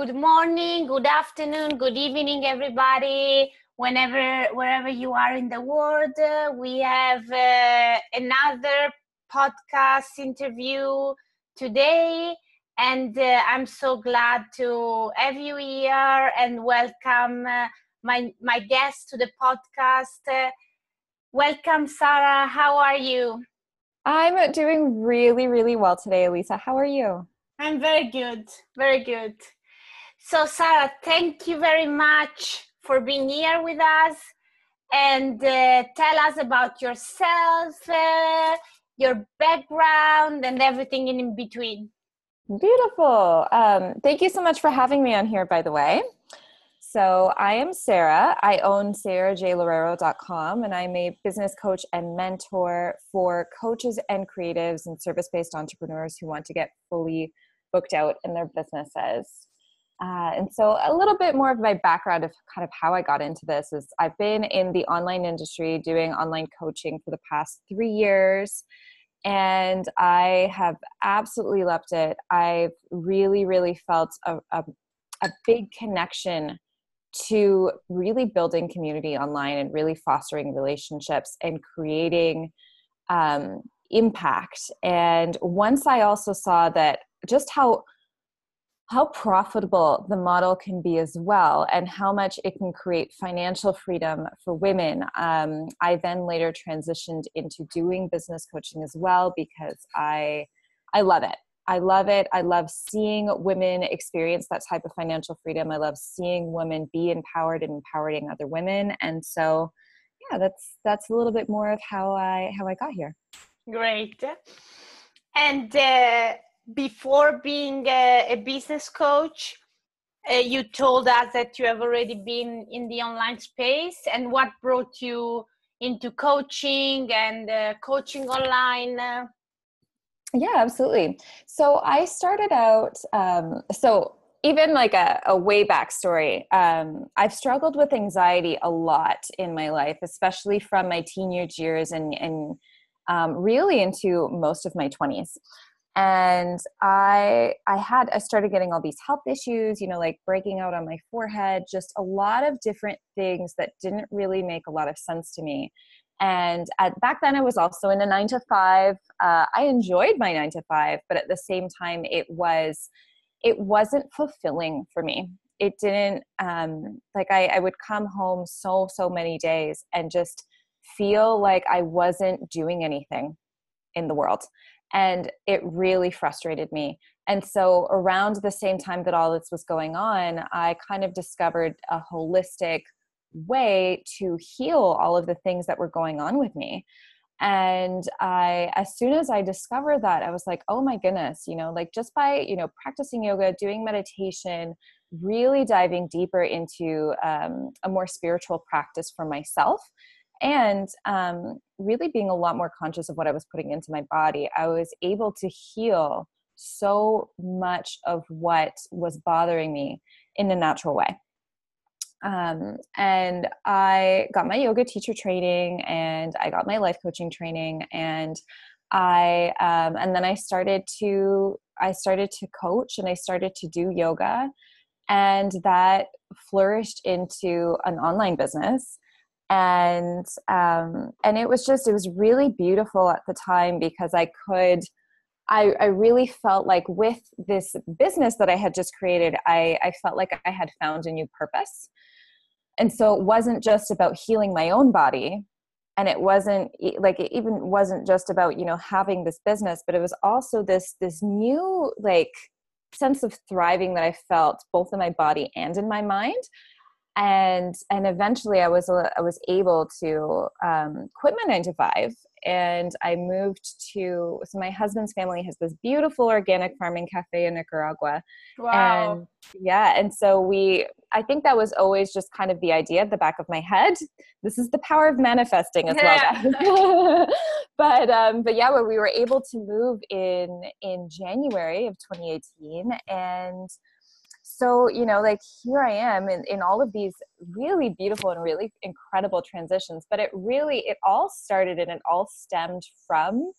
good morning, good afternoon, good evening, everybody. Whenever, wherever you are in the world, uh, we have uh, another podcast interview today, and uh, I'm so glad to have you here and welcome uh, my my guest to the podcast. Welcome, Sarah. How are you? I'm doing really, really well today, Elisa. How are you? I'm very good, very good. So, Sarah, thank you very much for being here with us and uh, tell us about yourself, uh, your background, and everything in between. Beautiful. Um, thank you so much for having me on here, by the way. So, I am Sarah. I own sarahjlorero.com and I'm a business coach and mentor for coaches and creatives and service based entrepreneurs who want to get fully booked out in their businesses. Uh, and so, a little bit more of my background of kind of how I got into this is I've been in the online industry doing online coaching for the past three years, and I have absolutely loved it. I've really, really felt a, a, a big connection to really building community online and really fostering relationships and creating um, impact. And once I also saw that just how how profitable the model can be as well and how much it can create financial freedom for women. Um, i then later transitioned into doing business coaching as well because i i love it. I love it. I love seeing women experience that type of financial freedom. I love seeing women be empowered and empowering other women. And so yeah that's that's a little bit more of how i how i got here. Great. And uh before being a, a business coach, uh, you told us that you have already been in the online space and what brought you into coaching and uh, coaching online? Yeah absolutely. So i started out um, so even like a, a way back story um, i've struggled with anxiety a lot in my life especially from my teenage years and, and um, really into most of my 20s and i i had i started getting all these health issues you know like breaking out on my forehead just a lot of different things that didn't really make a lot of sense to me. And at, back then i was also in a nine to five uh, i enjoyed my nine to five but at the same time it was it wasn't fulfilling for me. It didn't um, like I, I would come home so so many days and just feel like i wasn't doing anything in the world and it really frustrated me. And so around the same time that all this was going on i kind of discovered a holistic way to heal all of the things that were going on with me. And i as soon as i discovered that i was like oh my goodness you know like just by you know practicing yoga doing meditation really diving deeper into um, a more spiritual practice for myself and um, really being a lot more conscious of what I was putting into my body, I was able to heal so much of what was bothering me in a natural way. Um, and I got my yoga teacher training and I got my life coaching training and I um, and then I started to I started to coach and I started to do yoga and that flourished into an online business and um, and it was just it was really beautiful at the time because I could I, I really felt like with this business that I had just created I, I felt like I had found a new purpose. And so it wasn't just about healing my own body. And it wasn't like it even wasn't just about you know having this business but it was also this this new like sense of thriving that I felt both in my body and in my mind and and eventually i was i was able to um, quit my nine to five and i moved to so my husband's family has this beautiful organic farming cafe in nicaragua. Wow. and yeah and so we i think that was always just kind of the idea at the back of my head. This is the power of manifesting as well. But um but yeah we were able to move in in january of 2018 and so you know like here i am in, in all of these really beautiful and really incredible transitions but it really it all started and it all stemmed from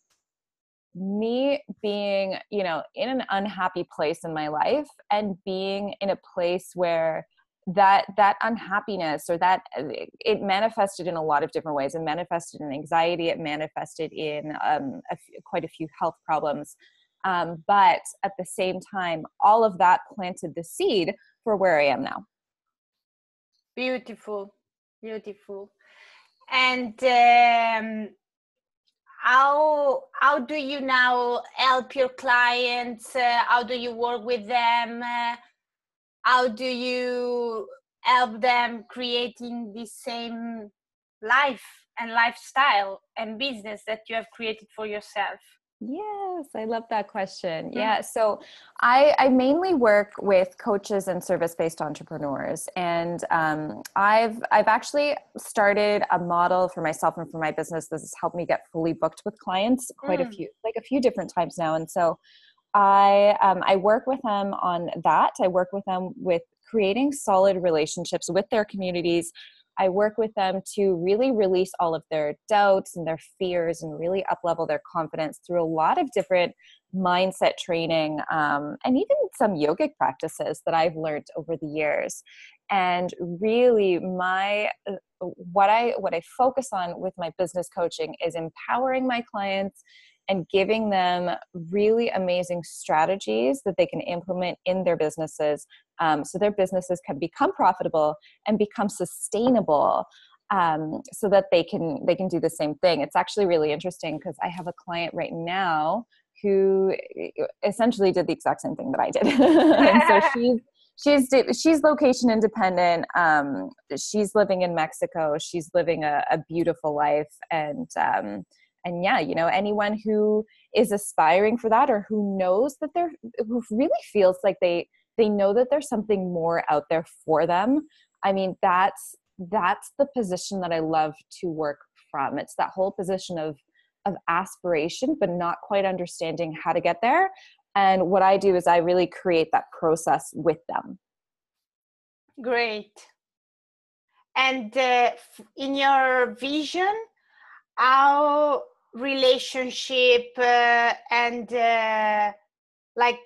me being you know in an unhappy place in my life and being in a place where that that unhappiness or that uh, it manifested in a lot of different ways. It manifested in anxiety. It manifested in um, quite a few health problems um, but at the same time all of that planted the seed for where i am now. Beautiful beautiful. And um, how how do you now help your clients? Uh, how do you work with them? Uh, how do you help them creating the same life and lifestyle and business that you have created for yourself Yes, I love that question. Yeah, so I, I mainly work with coaches and service-based entrepreneurs, and um, I've I've actually started a model for myself and for my business. This has helped me get fully booked with clients quite mm. a few, like a few different times now, and so I um, I work with them on that. I work with them with creating solid relationships with their communities I work with them to really release all of their doubts and their fears and really uplevel their confidence through a lot of different mindset training um, and even some yogic practices that I've learned over the years. And really, my uh, what I what I focus on with my business coaching is empowering my clients and giving them really amazing strategies that they can implement in their businesses um, so their businesses can become profitable and become sustainable um, so that they can they can do the same thing. It's actually really interesting because i have a client right now who essentially did the exact same thing that i did. And so she's she's she's location independent um, she's living in mexico she's living a, a beautiful life and um, and yeah you know anyone who is aspiring for that or who knows that they're who really feels like they they know that there's something more out there for them. I mean that's that's the position that i love to work from. It's that whole position of of aspiration but not quite understanding how to get there. And what i do is i really create that process with them. Great. And uh, in your vision how relationship uh, and uh, like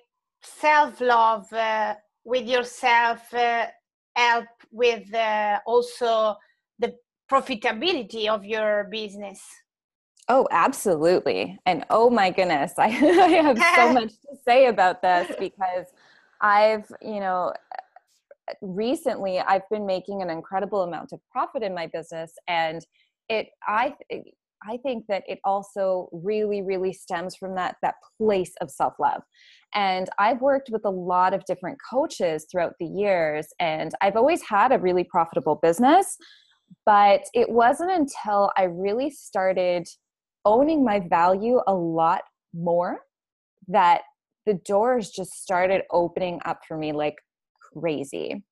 self love uh, with yourself uh, help with uh, also the profitability of your business. Oh absolutely. And oh my goodness i, I have so much to say about this because i've you know recently i've been making an incredible amount of profit in my business and it i i think that it also really really stems from that that place of self-love. And i've worked with a lot of different coaches throughout the years and i've always had a really profitable business but it wasn't until i really started owning my value a lot more that the doors just started opening up for me like crazy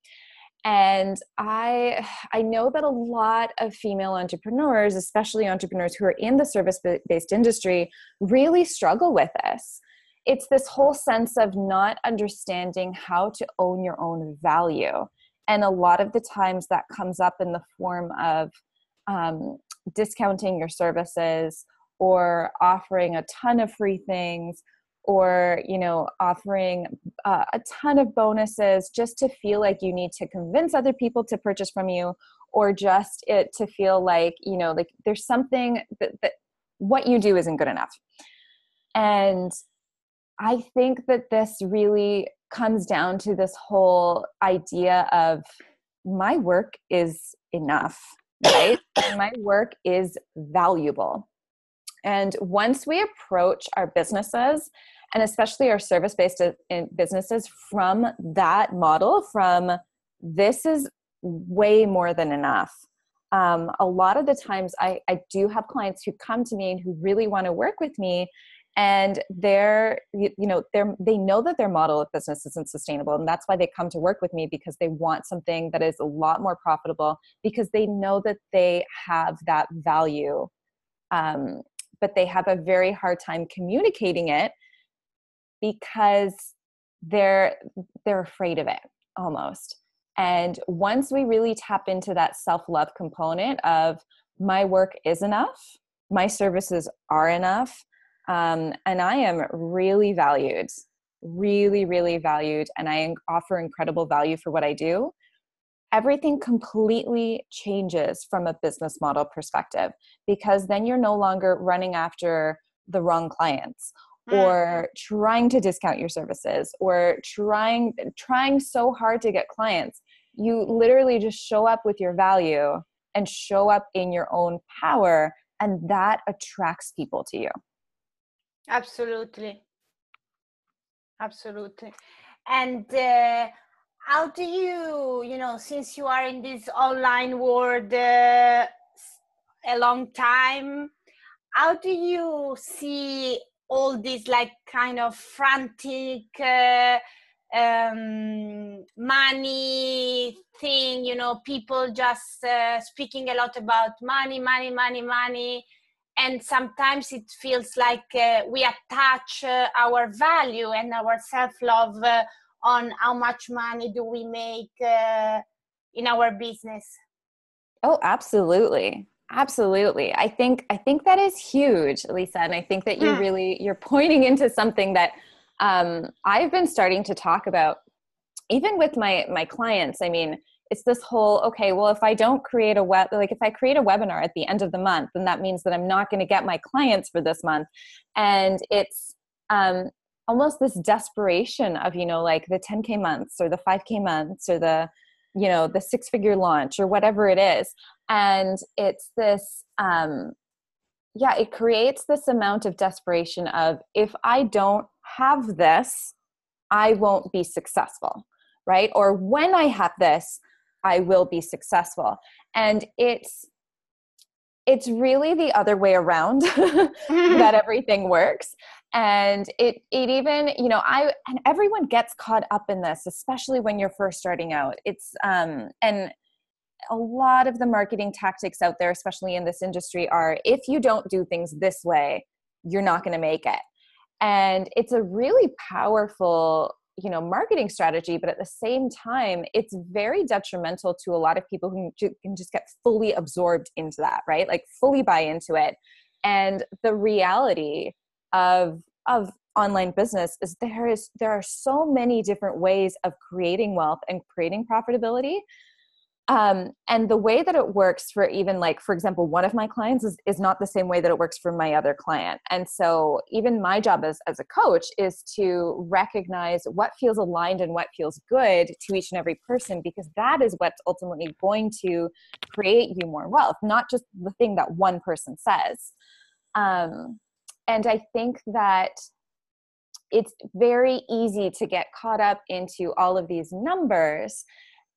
and i i know that a lot of female entrepreneurs especially entrepreneurs who are in the service based industry really struggle with this. It's this whole sense of not understanding how to own your own value. And a lot of the times that comes up in the form of um, discounting your services or offering a ton of free things or you know offering uh, a ton of bonuses just to feel like you need to convince other people to purchase from you or just it to feel like you know like there's something that, that what you do isn't good enough. And i think that this really comes down to this whole idea of my work is enough right? My work is valuable. And once we approach our businesses and especially our service based businesses from that model from this is way more than enough. Um, a lot of the times I, I do have clients who come to me and who really want to work with me and they're you, you know they're they know that their model of business isn't sustainable and that's why they come to work with me because they want something that is a lot more profitable because they know that they have that value um, but they have a very hard time communicating it because they're they're afraid of it almost. And once we really tap into that self-love component of my work is enough. My services are enough um, and I am really valued, really, really valued, and I offer incredible value for what I do, everything completely changes from a business model perspective because then you're no longer running after the wrong clients mm. or trying to discount your services or trying trying so hard to get clients you literally just show up with your value and show up in your own power and that attracts people to you. Absolutely. Absolutely. And uh, how do you you know since you are in this online world uh, a long time how do you see all this like kind of frantic uh, um, money thing you know people just uh, speaking a lot about money money money money. And sometimes it feels like uh, we attach uh, our value and our self-love uh, on how much money do we make uh, in our business. Oh absolutely absolutely. I think i think that is huge lisa and i think that you hmm. really you're pointing into something that um, i've been starting to talk about even with my my clients. I mean it's this whole okay well if i don't create a web like if i create a webinar at the end of the month then that means that i'm not going to get my clients for this month. And it's um, almost this desperation of you know like the 10k months or the 5k months or the you know the six figure launch or whatever it is and it's this um yeah it creates this amount of desperation of if i don't have this i won't be successful right? Or when i have this i will be successful. And it's it's really the other way around that everything works. And it it even you know i and everyone gets caught up in this especially when you're first starting out. It's um and a lot of the marketing tactics out there especially in this industry are if you don't do things this way you're not going to make it. And it's a really powerful you know marketing strategy but at the same time it's very detrimental to a lot of people who can just get fully absorbed into that right? Like fully buy into it. And the reality of of online business is there is there are so many different ways of creating wealth and creating profitability um, and the way that it works for even like for example one of my clients is, is not the same way that it works for my other client. And so even my job as, as a coach is to recognize what feels aligned and what feels good to each and every person because that is what's ultimately going to create you more wealth not just the thing that one person says. Um, and i think that it's very easy to get caught up into all of these numbers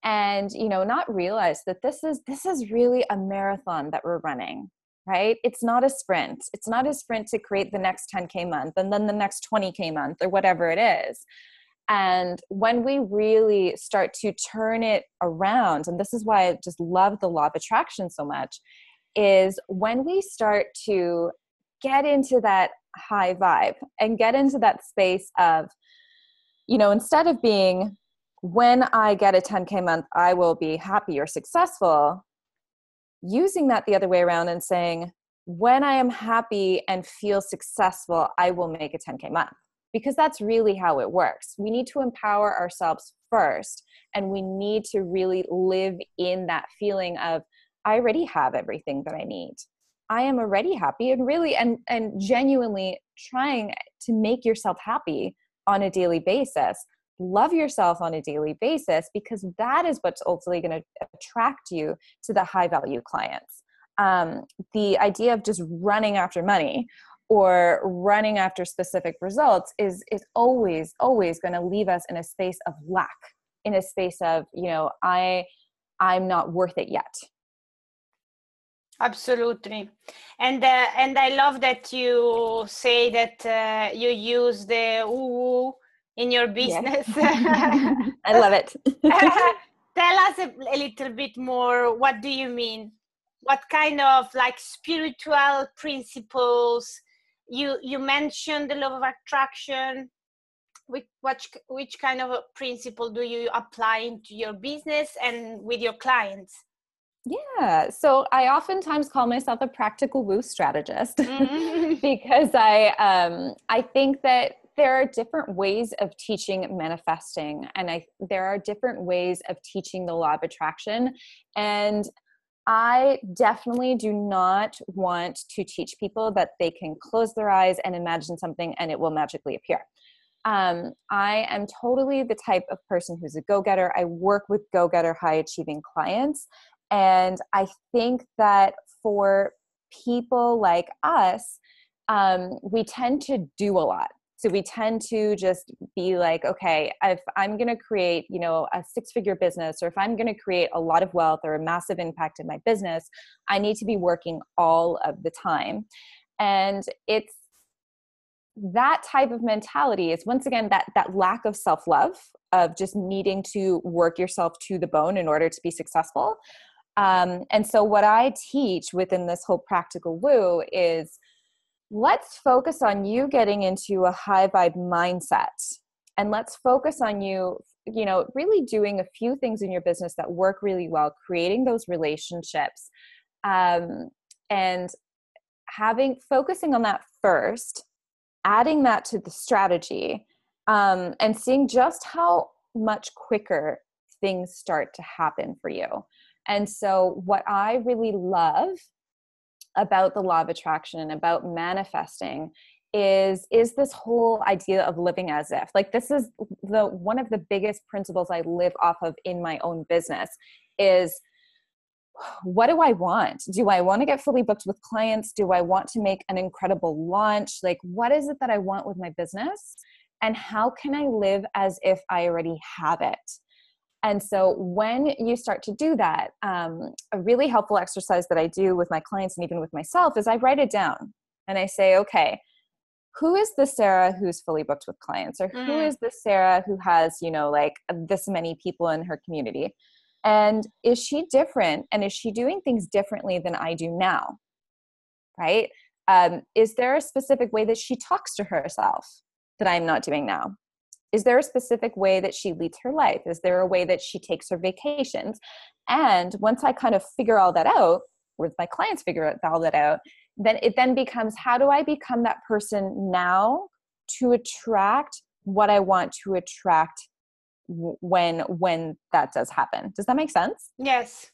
and you know not realize that this is this is really a marathon that we're running right? It's not a sprint. It's not a sprint to create the next 10k month and then the next 20k month or whatever it is. And when we really start to turn it around and this is why i just love the law of attraction so much is when we start to get into that high vibe and get into that space of, you know, instead of being, when I get a 10K month, I will be happy or successful, using that the other way around and saying, when I am happy and feel successful, I will make a 10K month. Because that's really how it works. We need to empower ourselves first, and we need to really live in that feeling of, I already have everything that I need. I am already happy and really and and genuinely trying to make yourself happy on a daily basis. Love yourself on a daily basis because that is what's ultimately going to attract you to the high value clients. Um, the idea of just running after money or running after specific results is is always always going to leave us in a space of lack in a space of you know i i'm not worth it yet absolutely and uh, and i love that you say that uh, you use the woo in your business. Yes. i love it. Tell us a, a, little bit more. What do you mean? What kind of like spiritual principles? You you mentioned the law of attraction. Which, which which kind of a principle do you apply into your business and with your clients? Yeah. So I oftentimes call myself a practical woo strategist. Mm-hmm. because I um I think that there are different ways of teaching manifesting and I there are different ways of teaching the law of attraction and I definitely do not want to teach people that they can close their eyes and imagine something and it will magically appear. Um, I am totally the type of person who's a go getter. I work with go getter, high achieving clients. And I think that for people like us, um, we tend to do a lot. So we tend to just be like, okay, if I'm going to create, you know, a six figure business, or if I'm going to create a lot of wealth or a massive impact in my business, I need to be working all of the time. And it's that type of mentality is once again that that lack of self-love of just needing to work yourself to the bone in order to be successful um, and so what i teach within this whole practical woo is let's focus on you getting into a high vibe mindset and let's focus on you you know really doing a few things in your business that work really well creating those relationships um, and having focusing on that first adding that to the strategy um, and seeing just how much quicker things start to happen for you. And so, what I really love about the law of attraction about manifesting is is this whole idea of living as if like this is the one of the biggest principles i live off of in my own business is what do I want? Do I want to get fully booked with clients? Do I want to make an incredible launch? Like, what is it that I want with my business? And how can I live as if I already have it? And so, when you start to do that, um, a really helpful exercise that I do with my clients and even with myself is I write it down and I say, okay, who is the Sarah who's fully booked with clients? Or who mm. is the Sarah who has, you know, like this many people in her community? And is she different? And is she doing things differently than I do now? Right? Um, is there a specific way that she talks to herself that I'm not doing now? Is there a specific way that she leads her life? Is there a way that she takes her vacations? And once I kind of figure all that out, or my clients figure all that out, then it then becomes how do I become that person now to attract what I want to attract when when that does happen does that make sense yes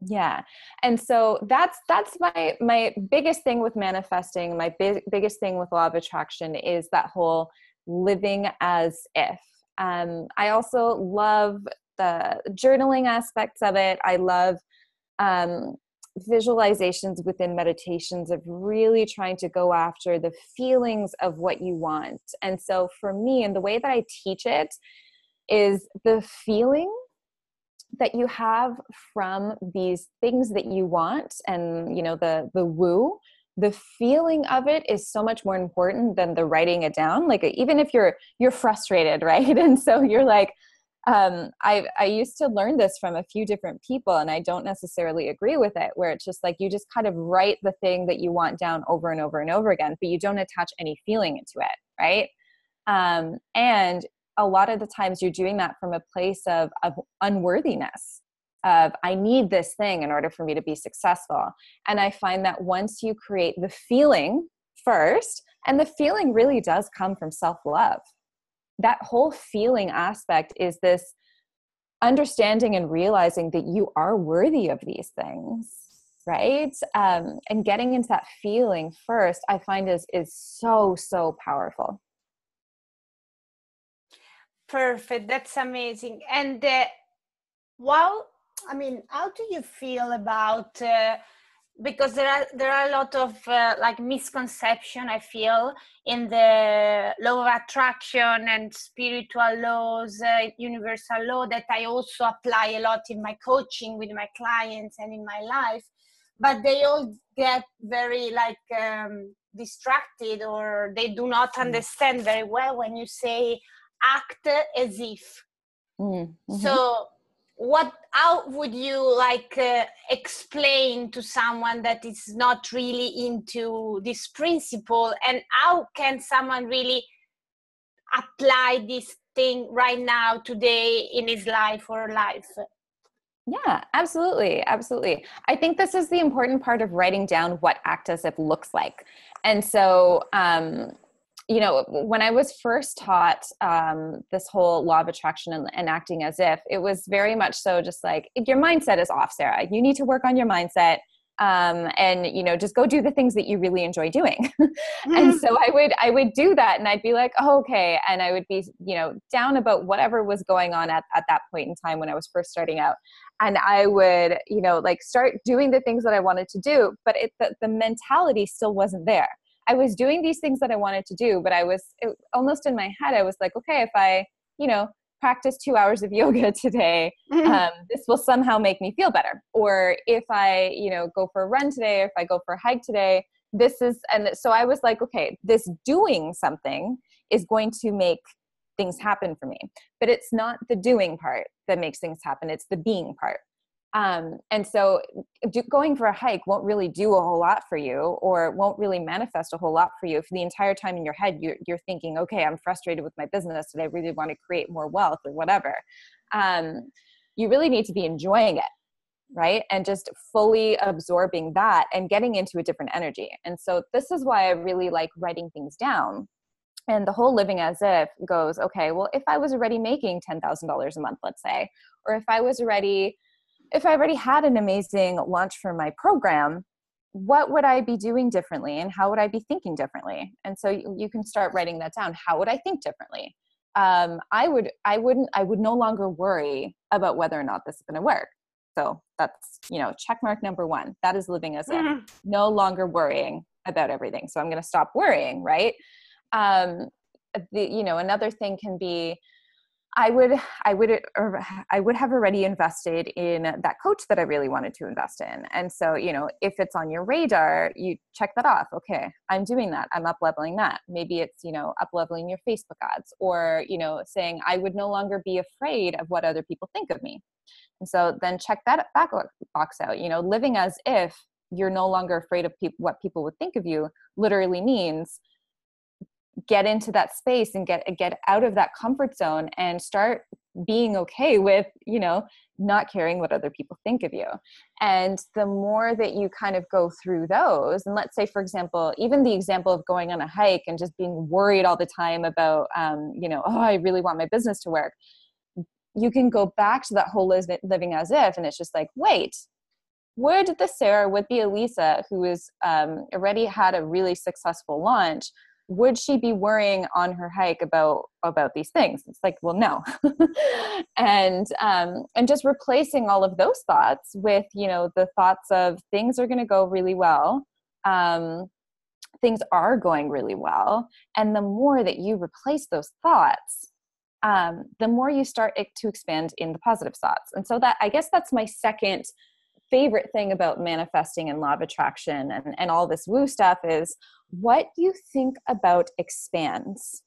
yeah and so that's that's my my biggest thing with manifesting my big, biggest thing with law of attraction is that whole living as if. Um i also love the journaling aspects of it. I love um visualizations within meditations of really trying to go after the feelings of what you want. And so for me and the way that i teach it is the feeling that you have from these things that you want and you know the the woo the feeling of it is so much more important than the writing it down like even if you're you're frustrated right? And so you're like um, I, I used to learn this from a few different people and i don't necessarily agree with it where it's just like you just kind of write the thing that you want down over and over and over again but you don't attach any feeling into it right? Um, and a lot of the times you're doing that from a place of, of unworthiness of i need this thing in order for me to be successful and i find that once you create the feeling first and the feeling really does come from self-love that whole feeling aspect is this understanding and realizing that you are worthy of these things right um, and getting into that feeling first i find is is so so powerful Perfect. That's amazing. And uh, well, I mean, how do you feel about? Uh, because there are there are a lot of uh, like misconception I feel in the law of attraction and spiritual laws, uh, universal law that I also apply a lot in my coaching with my clients and in my life, but they all get very like um, distracted or they do not mm. understand very well when you say act as if mm-hmm. so what how would you like uh, explain to someone that is not really into this principle and how can someone really apply this thing right now today in his life or life Yeah, absolutely. Absolutely. I think this is the important part of writing down what act as if looks like. And so, um, you know, when I was first taught um, this whole law of attraction and, and acting as if, it was very much so just like, your mindset is off, Sarah. You need to work on your mindset um, and you know just go do the things that you really enjoy doing. And so i would i would do that and i'd be like oh, okay. And i would be you know down about whatever was going on at, at that point in time when i was first starting out. And i would you know like start doing the things that i wanted to do but it, the, the mentality still wasn't there i was doing these things that i wanted to do but i was it, almost in my head i was like okay if i you know practice two hours of yoga today mm-hmm. um, this will somehow make me feel better. Or if i you know go for a run today or if i go for a hike today this is and so i was like okay this doing something is going to make things happen for me. But it's not the doing part that makes things happen it's the being part um, and so do, going for a hike won't really do a whole lot for you or won't really manifest a whole lot for you if the entire time in your head you're, you're thinking okay i'm frustrated with my business. And i really want to create more wealth or whatever? Um, you really need to be enjoying it right? And just fully absorbing that and getting into a different energy. And so this is why i really like writing things down. And the whole living as if goes okay well if i was already making $10000 a month let's say or if i was already if I already had an amazing launch for my program, what would I be doing differently and how would I be thinking differently? And so you, you can start writing that down. How would I think differently? Um, I would, I wouldn't, I would no longer worry about whether or not this is going to work. So that's, you know, check mark number one. That is living as mm. if no longer worrying about everything. So I'm going to stop worrying, right? Um, the, you know, another thing can be, I would I would er, I would have already invested in that coach that I really wanted to invest in. And so, you know, if it's on your radar, you check that off. Okay, I'm doing that. I'm up leveling that. Maybe it's, you know, up leveling your Facebook ads or, you know, saying I would no longer be afraid of what other people think of me. And so then check that back box out, you know, living as if you're no longer afraid of what people would think of you literally means get into that space and get get out of that comfort zone and start being okay with you know not caring what other people think of you. And the more that you kind of go through those and let's say for example even the example of going on a hike and just being worried all the time about um, you know oh i really want my business to work you can go back to that whole living as if and it's just like wait would the sarah would the elisa who is um, already had a really successful launch would she be worrying on her hike about about these things? It's like well no. And um and just replacing all of those thoughts with you know the thoughts of things are going to go really well um things are going really well. And the more that you replace those thoughts um, the more you start to expand in the positive thoughts. And so that i guess that's my second favorite thing about manifesting and law of attraction and, and all this woo stuff is what you think about expands.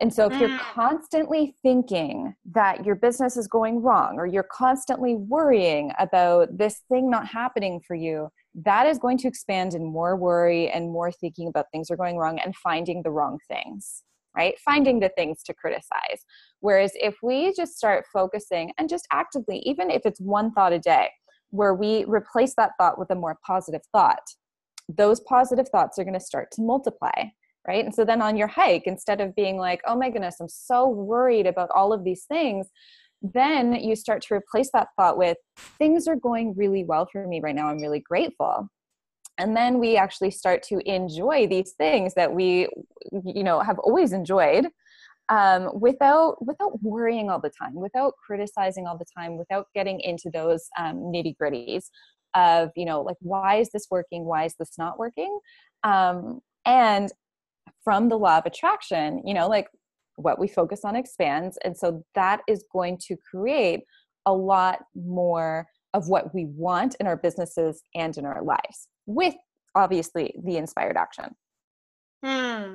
And so, if you're mm. constantly thinking that your business is going wrong, or you're constantly worrying about this thing not happening for you, that is going to expand in more worry and more thinking about things are going wrong and finding the wrong things, right? Finding the things to criticize. Whereas if we just start focusing and just actively, even if it's one thought a day, where we replace that thought with a more positive thought, those positive thoughts are going to start to multiply right? And so then on your hike instead of being like oh my goodness i'm so worried about all of these things then you start to replace that thought with things are going really well for me right now i'm really grateful. And then we actually start to enjoy these things that we you know have always enjoyed um, without without worrying all the time without criticizing all the time without getting into those um, nitty gritties of you know like why is this working? Why is this not working? Um, and from the law of attraction you know like what we focus on expands. And so that is going to create a lot more of what we want in our businesses and in our lives with obviously the inspired action. Hmm.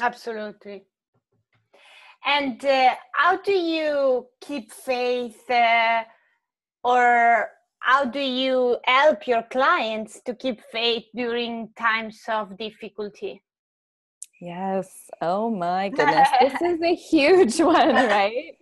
Absolutely and uh, how do you keep faith uh, or how do you help your clients to keep faith during times of difficulty Yes. Oh my goodness. this is a huge one, right?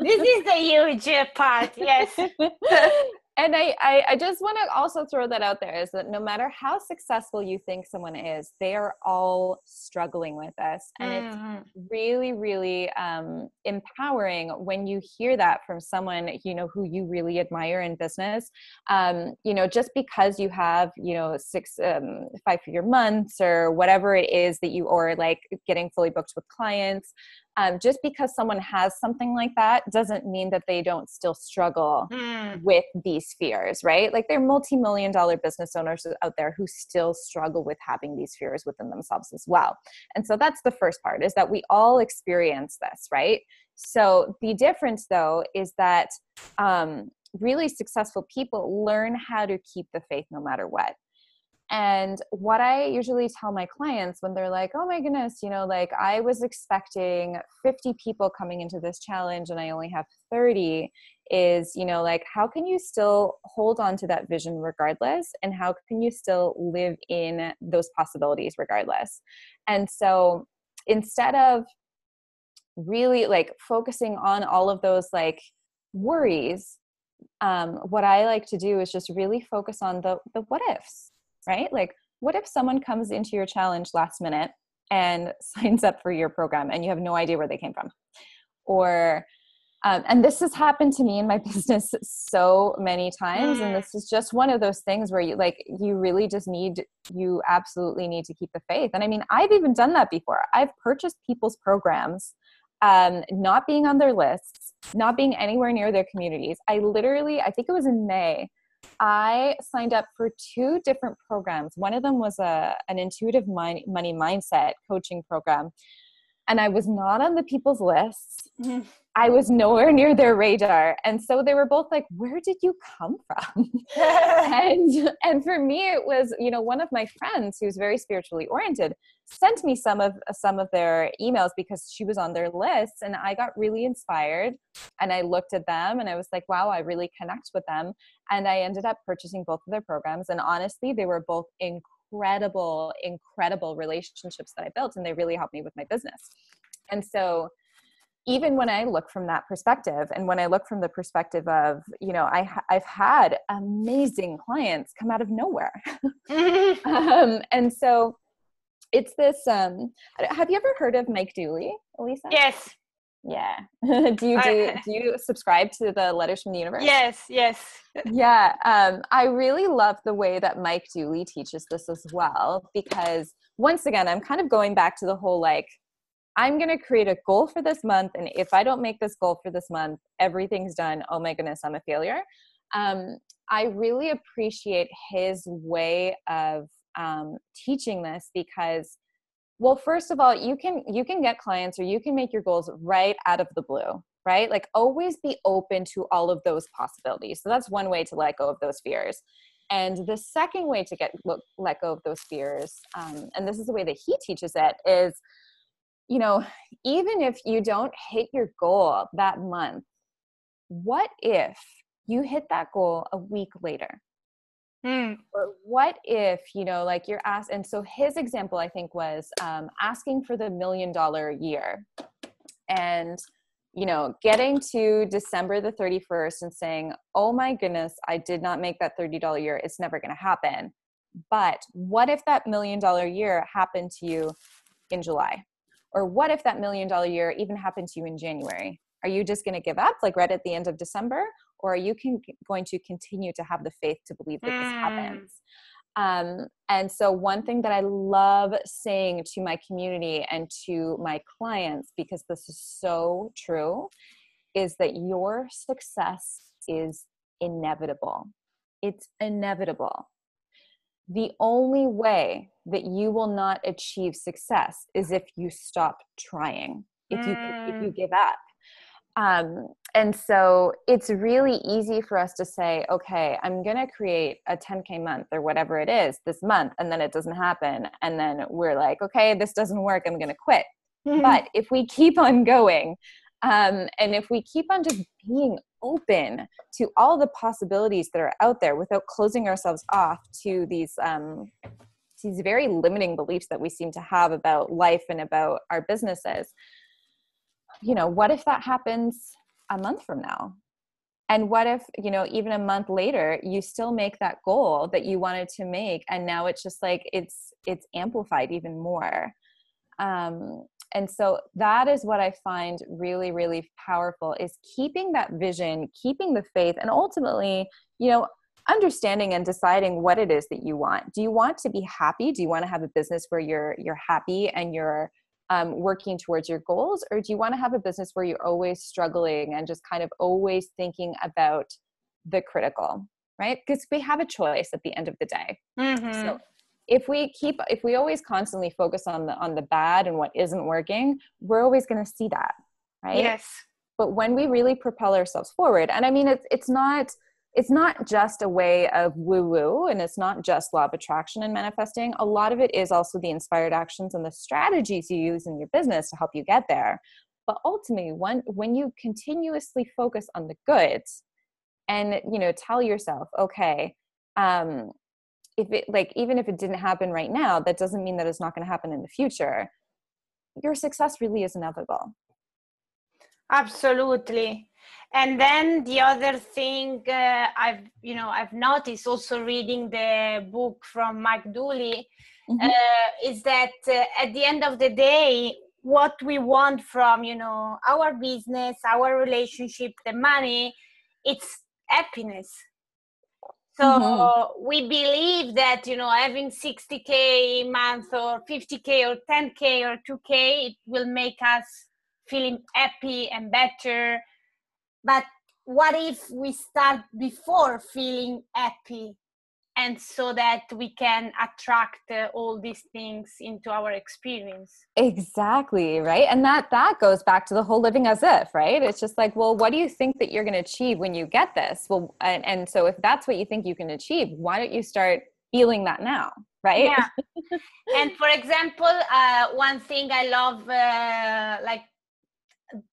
this is the huge part. Yes. and I, I, I just want to also throw that out there is that no matter how successful you think someone is, they are all struggling with this. And mm-hmm. it's really, really um, empowering when you hear that from someone, you know, who you really admire in business. Um, you know, just because you have, you know, six, um, five figure months or whatever it is that you, or like getting fully booked with clients, um, just because someone has something like that doesn't mean that they don't still struggle mm. with these fears right? Like there are multi-million dollar business owners out there who still struggle with having these fears within themselves as well. And so that's the first part is that we all experience this right? So the difference though is that um, really successful people learn how to keep the faith no matter what and what I usually tell my clients when they're like, oh my goodness, you know, like I was expecting 50 people coming into this challenge and I only have 30 is, you know, like how can you still hold on to that vision regardless? And how can you still live in those possibilities regardless? And so instead of really like focusing on all of those like worries, um, what I like to do is just really focus on the the what ifs right? Like, what if someone comes into your challenge last minute and signs up for your program and you have no idea where they came from? Or, um, and this has happened to me in my business so many times and mm. this is just one of those things where you like you really just need you absolutely need to keep the faith and i mean i've even done that before i've purchased people's programs um, not being on their lists not being anywhere near their communities i literally i think it was in may I signed up for two different programs. One of them was a an intuitive money mindset coaching program, and I was not on the people's lists. Mm-hmm. I was nowhere near their radar. And so they were both like, where did you come from? and and for me it was, you know, one of my friends who's very spiritually oriented sent me some of some of their emails because she was on their list and I got really inspired and I looked at them and I was like, wow, I really connect with them. And I ended up purchasing both of their programs. And honestly, they were both incredible, incredible relationships that I built and they really helped me with my business. And so even when I look from that perspective, and when I look from the perspective of, you know, I, I've had amazing clients come out of nowhere. um, and so it's this, um, have you ever heard of Mike Dooley, Elisa? Yes. Yeah. do you do, do you subscribe to the letters from the universe? Yes, yes. yeah. Um, I really love the way that Mike Dooley teaches this as well, because once again, I'm kind of going back to the whole like I'm going to create a goal for this month. And if I don't make this goal for this month, everything's done. Oh my goodness, I'm a failure. Um, I really appreciate his way of um, teaching this because well first of all you can you can get clients or you can make your goals right out of the blue right? Like always be open to all of those possibilities. So that's one way to let go of those fears. And the second way to get let go of those fears um, and this is the way that he teaches it is you know, even if you don't hit your goal that month, what if you hit that goal a week later? Mm. Or what if, you know, like you're asked, and so his example, I think, was um, asking for the million dollar year and, you know, getting to December the 31st and saying, oh my goodness, I did not make that $30 year. It's never going to happen. But what if that million dollar year happened to you in July? Or what if that million dollar year even happened to you in January? Are you just going to give up, like right at the end of December? Or are you can, going to continue to have the faith to believe that mm. this happens? Um, and so, one thing that I love saying to my community and to my clients, because this is so true, is that your success is inevitable. It's inevitable the only way that you will not achieve success is if you stop trying if you mm. if you mm. give up um, and so it's really easy for us to say okay i'm going to create a 10k month or whatever it is this month and then it doesn't happen. And then we're like okay this doesn't work i'm going to quit. But if we keep on going um, and if we keep on just being open to all the possibilities that are out there without closing ourselves off to these um, these very limiting beliefs that we seem to have about life and about our businesses you know what if that happens a month from now? And what if you know even a month later you still make that goal that you wanted to make and now it's just like it's it's amplified even more. Um and so that is what i find really really powerful is keeping that vision keeping the faith and ultimately you know understanding and deciding what it is that you want. Do you want to be happy? Do you want to have a business where you're you're happy and you're um, working towards your goals or do you want to have a business where you're always struggling and just kind of always thinking about the critical right? Because we have a choice at the end of the day. Mm-hmm. so if we keep if we always constantly focus on the on the bad and what isn't working we're always going to see that right? Yes. But when we really propel ourselves forward and i mean it's it's not it's not just a way of woo woo and it's not just law of attraction and manifesting. A lot of it is also the inspired actions and the strategies you use in your business to help you get there. But ultimately when when you continuously focus on the goods and you know tell yourself okay um if it like even if it didn't happen right now that doesn't mean that it's not going to happen in the future your success really is inevitable. Absolutely and then the other thing uh, i've you know i've noticed also reading the book from mike dooley mm-hmm. uh, is that uh, at the end of the day what we want from you know our business our relationship the money it's happiness so mm-hmm. we believe that you know having 60k a month or 50k or 10k or 2k it will make us feeling happy and better but what if we start before feeling happy? And so that we can attract uh, all these things into our experience. Exactly right? And that that goes back to the whole living as if right? It's just like well what do you think that you're going to achieve when you get this? Well and, and so if that's what you think you can achieve why don't you start feeling that now right? Yeah. And for example uh, one thing i love uh, like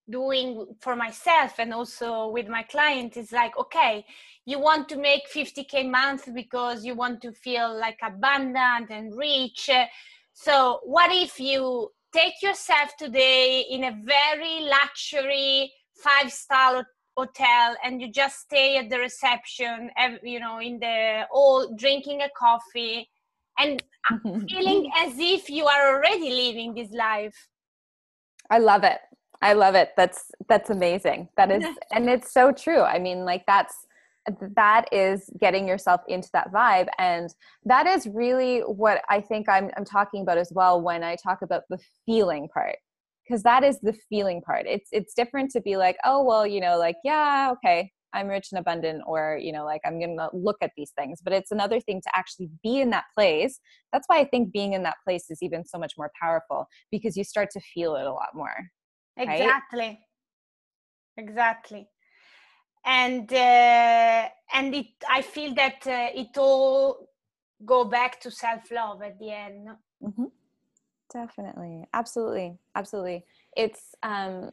doing for myself and also with my client is like okay you want to make 50k month because you want to feel like abundant and rich. So what if you take yourself today in a very luxury five star hotel and you just stay at the reception you know in the all drinking a coffee and feeling as if you are already living this life? I love it I love it. That's that's amazing. That is and it's so true. I mean like that's that is getting yourself into that vibe and that is really what I think I'm I'm talking about as well when I talk about the feeling part because that is the feeling part. It's it's different to be like, "Oh, well, you know, like yeah, okay, I'm rich and abundant or, you know, like I'm going to look at these things." But it's another thing to actually be in that place. That's why I think being in that place is even so much more powerful because you start to feel it a lot more exactly right? exactly. And uh, and it i feel that uh, it all go back to self-love at the end mm-hmm. definitely. Absolutely. Absolutely. It's um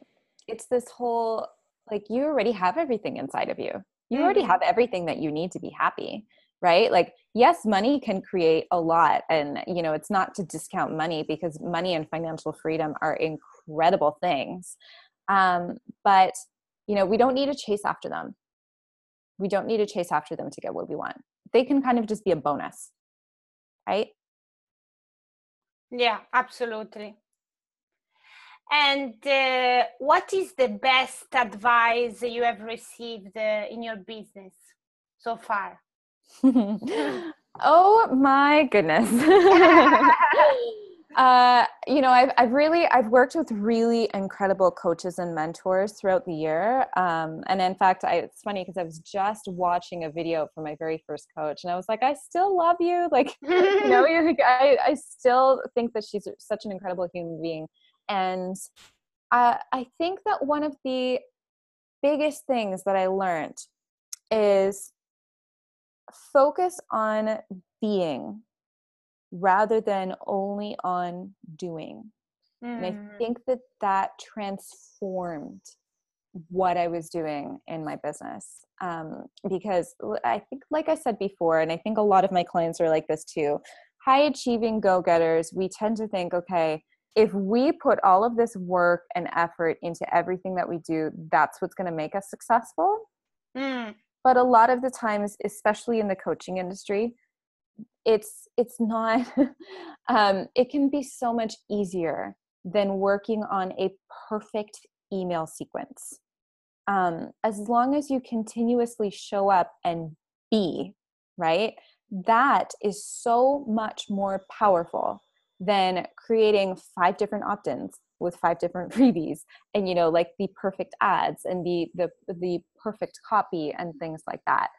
it's this whole like you already have everything inside of you. You mm-hmm. already have everything that you need to be happy right? Like yes money can create a lot and you know it's not to discount money because money and financial freedom are incredible things. Um, but you know we don't need to chase after them. We don't need to chase after them to get what we want. They can kind of just be a bonus right? Yeah absolutely. And uh, what is the best advice you have received uh, in your business so far? Oh my goodness. uh, you know, I've, I've really, I've worked with really incredible coaches and mentors throughout the year. Um, and in fact, I, it's funny because I was just watching a video from my very first coach and I was like, I still love you. Like, you know, like, I, I still think that she's such an incredible human being. And uh, I think that one of the biggest things that I learned is focus on being rather than only on doing. Mm. And I mm. think that that transformed what I was doing in my business. Um, because I think, like I said before, and I think a lot of my clients are like this too, high achieving go getters, we tend to think, okay, if we put all of this work and effort into everything that we do, that's what's going to make us successful. Mm. But a lot of the times, especially in the coaching industry, it's it's not um, it can be so much easier than working on a perfect email sequence. Um, as long as you continuously show up and be right? That is so much more powerful than creating five different opt-ins with five different freebies and you know like the perfect ads and the the the perfect copy and things like that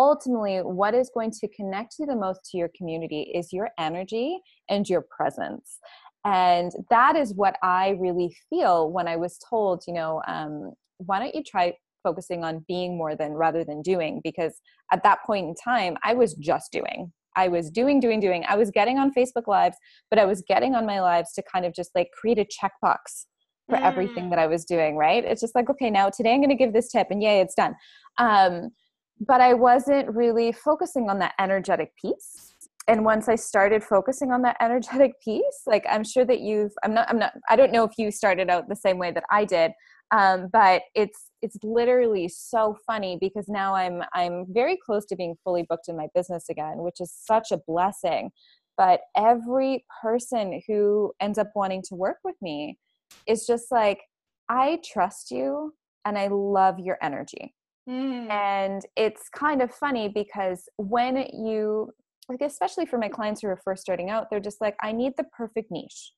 ultimately what is going to connect you the most to your community is your energy and your presence. And that is what i really feel when i was told you know um, why don't you try focusing on being more than rather than doing? Because at that point in time i was just doing. I was doing doing doing. I was getting on facebook lives but i was getting on my lives to kind of just like create a checkbox for mm. everything that i was doing right? It's just like okay now today i'm going to give this tip and yay it's done. Um, but I wasn't really focusing on that energetic piece. And once I started focusing on that energetic piece, like I'm sure that you've, I'm not, I'm not, I don't know if you started out the same way that I did, um, but it's, it's literally so funny because now I'm, I'm very close to being fully booked in my business again, which is such a blessing. But every person who ends up wanting to work with me is just like, I trust you and I love your energy Mm. And it's kind of funny because when you, like, especially for my clients who are first starting out, they're just like, I need the perfect niche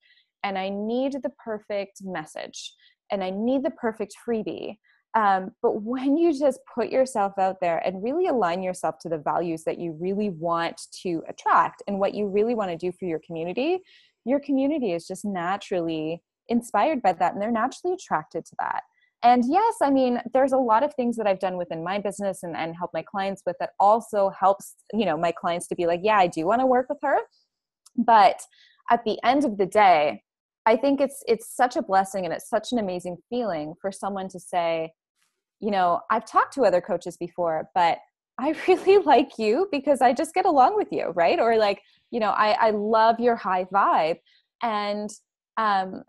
and I need the perfect message and I need the perfect freebie. Um, but when you just put yourself out there and really align yourself to the values that you really want to attract and what you really want to do for your community, your community is just naturally inspired by that and they're naturally attracted to that and yes i mean there's a lot of things that i've done within my business and, and help my clients with that also helps you know my clients to be like yeah i do want to work with her. But at the end of the day i think it's it's such a blessing and it's such an amazing feeling for someone to say you know i've talked to other coaches before but i really like you because i just get along with you right? Or like you know i i love your high vibe. And um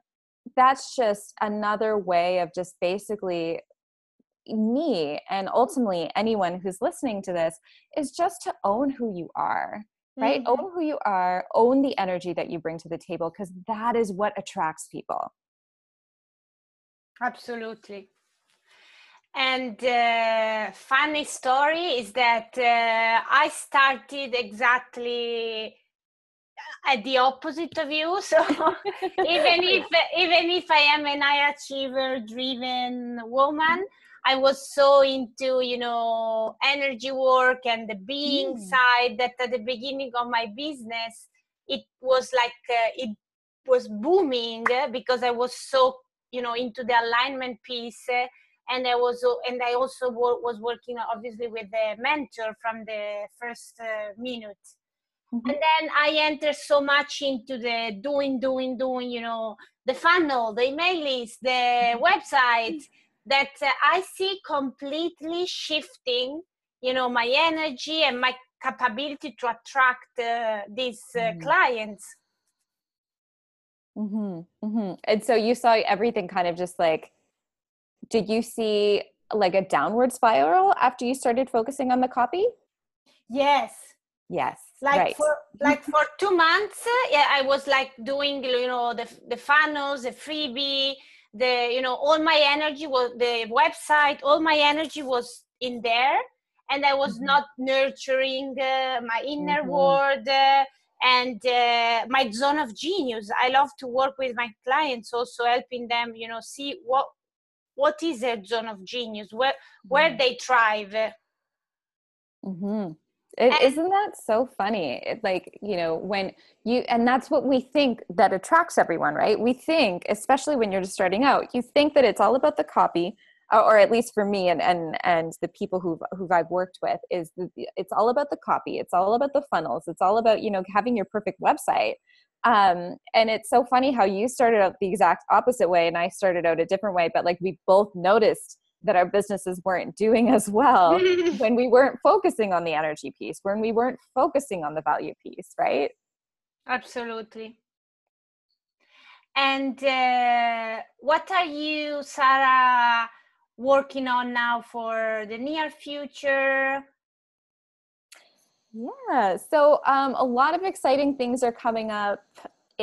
that's just another way of just basically me and ultimately anyone who's listening to this is just to own who you are right? Mm-hmm. own who you are own the energy that you bring to the table because that is what attracts people. Absolutely. And uh, funny story is that uh, i started exactly at the opposite of you so even if even if i am an high achiever driven woman i was so into you know energy work and the being mm. side that at the beginning of my business it was like uh, it was booming because i was so you know into the alignment piece and I was and I also was working obviously with the mentor from the first uh, minute Mm-hmm. And then I enter so much into the doing, doing, doing, you know, the funnel, the email list, the mm-hmm. website that uh, I see completely shifting, you know, my energy and my capability to attract uh, these uh, mm-hmm. clients. Mm-hmm. Mm-hmm. And so you saw everything kind of just like, did you see like a downward spiral after you started focusing on the copy? Yes. Yes like right. for like for two months yeah i was like doing you know the the funnels the freebie the you know all my energy was the website all my energy was in there and i was mm-hmm. not nurturing uh, my inner mm-hmm. world uh, and uh, my zone of genius i love to work with my clients also helping them you know see what what is their zone of genius where where mm-hmm. they thrive mm-hmm. It, not that so funny? It, like, you know, when you, and that's what we think that attracts everyone, right? We think, especially when you're just starting out, you think that it's all about the copy, or at least for me and and and the people who who I've worked with, is the, it's all about the copy. It's all about the funnels. It's all about you know having your perfect website. Um, and it's so funny how you started out the exact opposite way, and I started out a different way. But like we both noticed that our businesses weren't doing as well when we weren't focusing on the energy piece, when we weren't focusing on the value piece, right? Absolutely. And uh, what are you, Sarah, working on now for the near future? Yeah, so um, a lot of exciting things are coming up.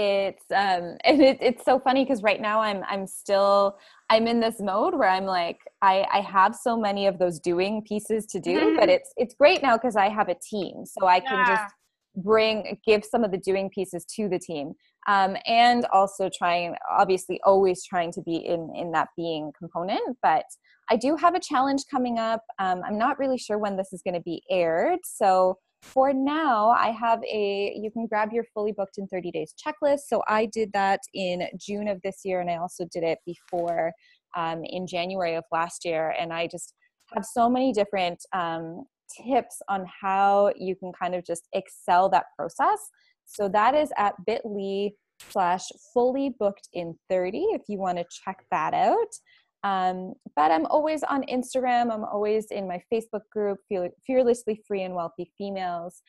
It's um, and it, it's so funny because right now I'm I'm still I'm in this mode where I'm like I I have so many of those doing pieces to do, mm-hmm. but it's it's great now because I have a team, so I can yeah. just bring give some of the doing pieces to the team um, and also trying obviously always trying to be in in that being component but i do have a challenge coming up um, i'm not really sure when this is going to be aired so for now i have a you can grab your fully booked in 30 days checklist. So i did that in june of this year and i also did it before um, in january of last year. And i just have so many different um, tips on how you can kind of just excel that process. So that is at bit.ly slash fully booked in 30 if you want to check that out um, but I'm always on Instagram. I'm always in my Facebook group, Fearlessly Free and Wealthy Females.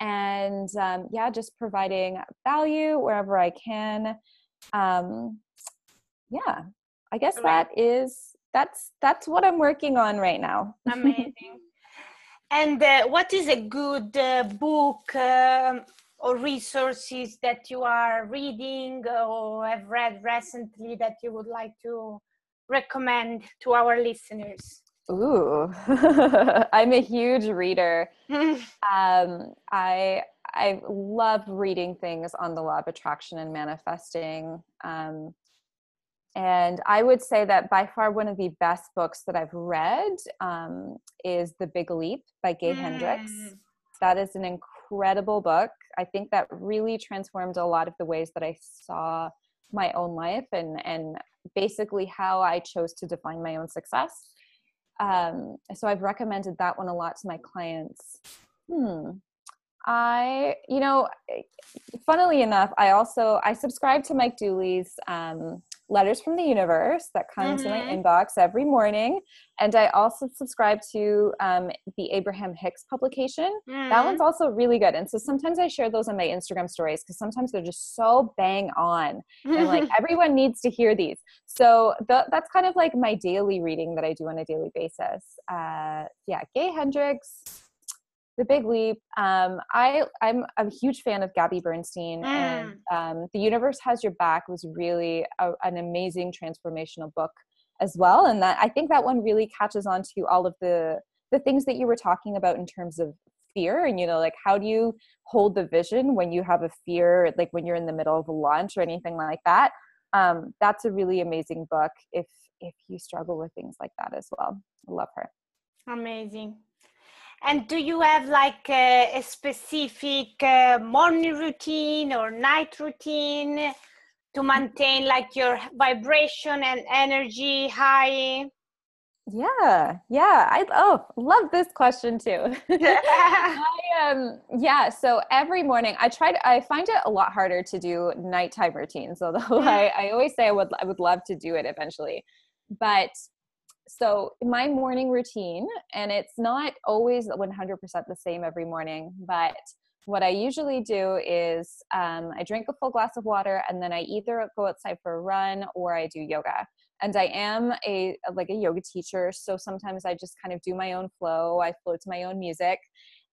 And um, yeah, just providing value wherever I can. Um, yeah, I guess that is that's that's what I'm working on right now. Amazing. and uh, what is a good uh, book um, or resources that you are reading or have read recently that you would like to recommend to our listeners? Ooh, I'm a huge reader. um, I I love reading things on the law of attraction and manifesting. Um, and I would say that by far one of the best books that I've read um, is The Big Leap by Gay mm. Hendricks. That is an incredible book. I think that really transformed a lot of the ways that I saw my own life and and basically how I chose to define my own success. Um, so I've recommended that one a lot to my clients. Hmm. I, you know, funnily enough, I also I subscribe to Mike Dooley's um, letters from the universe that comes mm-hmm. in my mm-hmm. inbox every morning and i also subscribe to um, the abraham hicks publication mm-hmm. that one's also really good and so sometimes i share those on my instagram stories because sometimes they're just so bang on and like everyone needs to hear these so the, that's kind of like my daily reading that i do on a daily basis uh, yeah gay hendricks the Big Leap. Um, I I'm a huge fan of Gabby Bernstein, mm. and um, The Universe Has Your Back was really a, an amazing transformational book as well. And that I think that one really catches on to all of the the things that you were talking about in terms of fear and you know like how do you hold the vision when you have a fear like when you're in the middle of a launch or anything like that um, that's a really amazing book if if you struggle with things like that as well i love her amazing and do you have like a, a specific uh, morning routine or night routine to maintain like your vibration and energy high? Yeah, yeah. I oh love this question too. I um yeah, so every morning I try to I find it a lot harder to do nighttime routines, although mm. I, I always say I would I would love to do it eventually. But so my morning routine and it's not always 100% the same every morning but what i usually do is um, i drink a full glass of water and then i either go outside for a run or i do yoga. And i am a like a yoga teacher so sometimes i just kind of do my own flow i flow to my own music.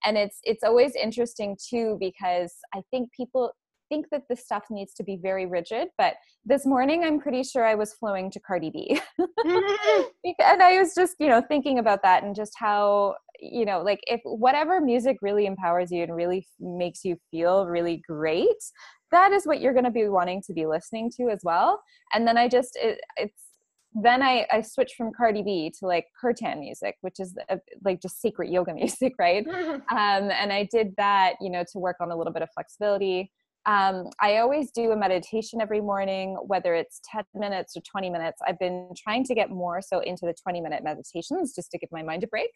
And it's it's always interesting too because i think people think that this stuff needs to be very rigid, but this morning I'm pretty sure I was flowing to Cardi B. and I was just, you know, thinking about that and just how, you know, like if whatever music really empowers you and really makes you feel really great, that is what you're going to be wanting to be listening to as well. And then I just, it, it's, then I, I switched from Cardi B to like kirtan music, which is a, like just secret yoga music, right? um, and I did that, you know, to work on a little bit of flexibility. Um, I always do a meditation every morning, whether it's 10 minutes or 20 minutes. I've been trying to get more so into the 20 minute meditations just to give my mind a break.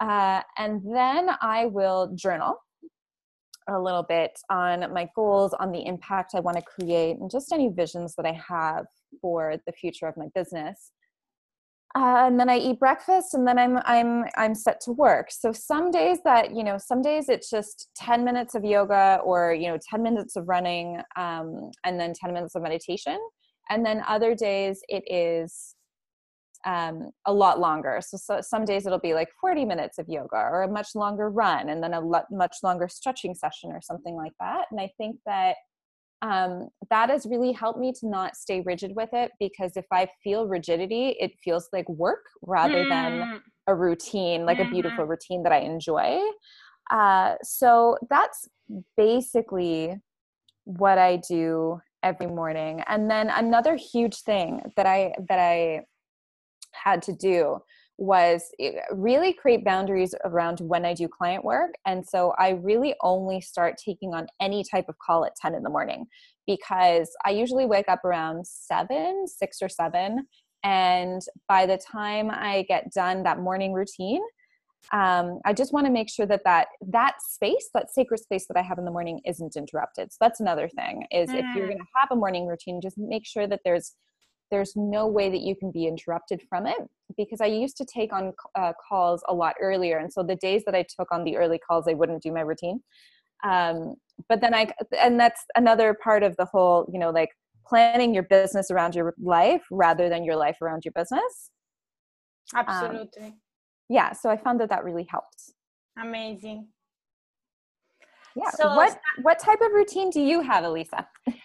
Uh, and then I will journal a little bit on my goals, on the impact I want to create, and just any visions that I have for the future of my business. Uh, and then I eat breakfast, and then I'm I'm I'm set to work. So some days that you know, some days it's just ten minutes of yoga, or you know, ten minutes of running, um, and then ten minutes of meditation. And then other days it is um, a lot longer. So, so, some days it'll be like 40 minutes of yoga or a much longer run and then a much longer stretching session or something like that. And I think that um, that has really helped me to not stay rigid with it because if I feel rigidity, it feels like work rather mm. than a routine, like mm-hmm. a beautiful mm-hmm. routine that I enjoy. Uh, so that's basically what I do every morning. And then another huge thing that I that I had to do was eh, really create boundaries around when I do client work. And so I really only start taking on any type of call at 10 in the morning because I usually wake up around seven, six or seven. And by the time I get done that morning routine, um, I just want to make sure that that that space, that sacred space that I have in the morning, isn't interrupted. So that's another thing. Is mm. if you're mm. going to have a morning routine, just make sure that there's there's no way that you can be interrupted from it because I used to take on uh, calls a lot earlier. And so the days that I took on the early calls, I wouldn't do my routine. Um, but then I, and that's another part of the whole, you know, like planning your business around your life rather than your life around your business. Absolutely. Um, yeah. So I found that that really helped. Amazing. Yeah. So, what what type of routine do you have, Elisa?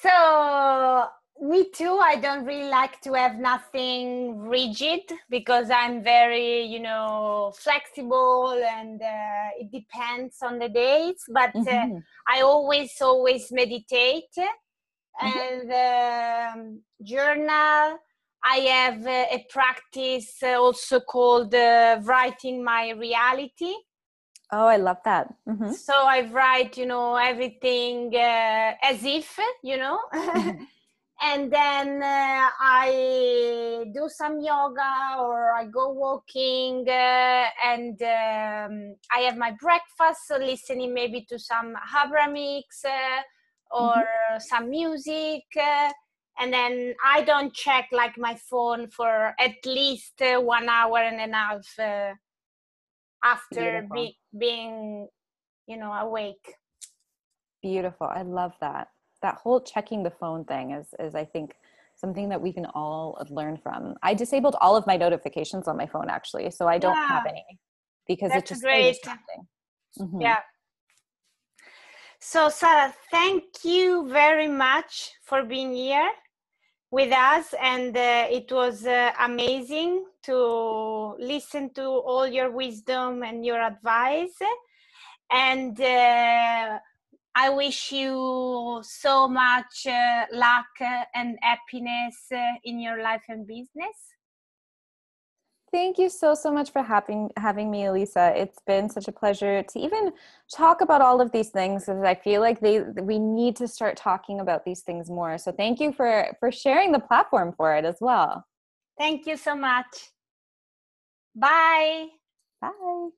so me too i don't really like to have nothing rigid because i'm very you know flexible and uh, it depends on the days but uh, mm-hmm. i always always meditate mm-hmm. and um, journal i have uh, a practice uh, also called uh, writing my reality Oh, I love that. Mm-hmm. So I write, you know, everything as if, you know, mm-hmm and then uh, I do some yoga or I go walking uh, and um, I have my breakfast, listening maybe to some Abraham Hicks uh, or mm-hmm. some music. Uh, and then I don't check like my phone for at least uh, one hour and a half uh, after be- being, you know, awake. Beautiful. I love that that whole checking the phone thing is is I think something that we can all learn from. I disabled all of my notifications on my phone actually, so I don't yeah. have any because That's it's just great. distracting. Mm-hmm. Yeah. So Sarah, thank you very much for being here with us and uh, it was uh, amazing to listen to all your wisdom and your advice and uh, I wish you so much uh, luck and happiness uh, in your life and business. Thank you so so much for having having me, Elisa. It's been such a pleasure to even talk about all of these things because I feel like they we need to start talking about these things more. So thank you for for sharing the platform for it as well. Thank you so much. Bye. Bye.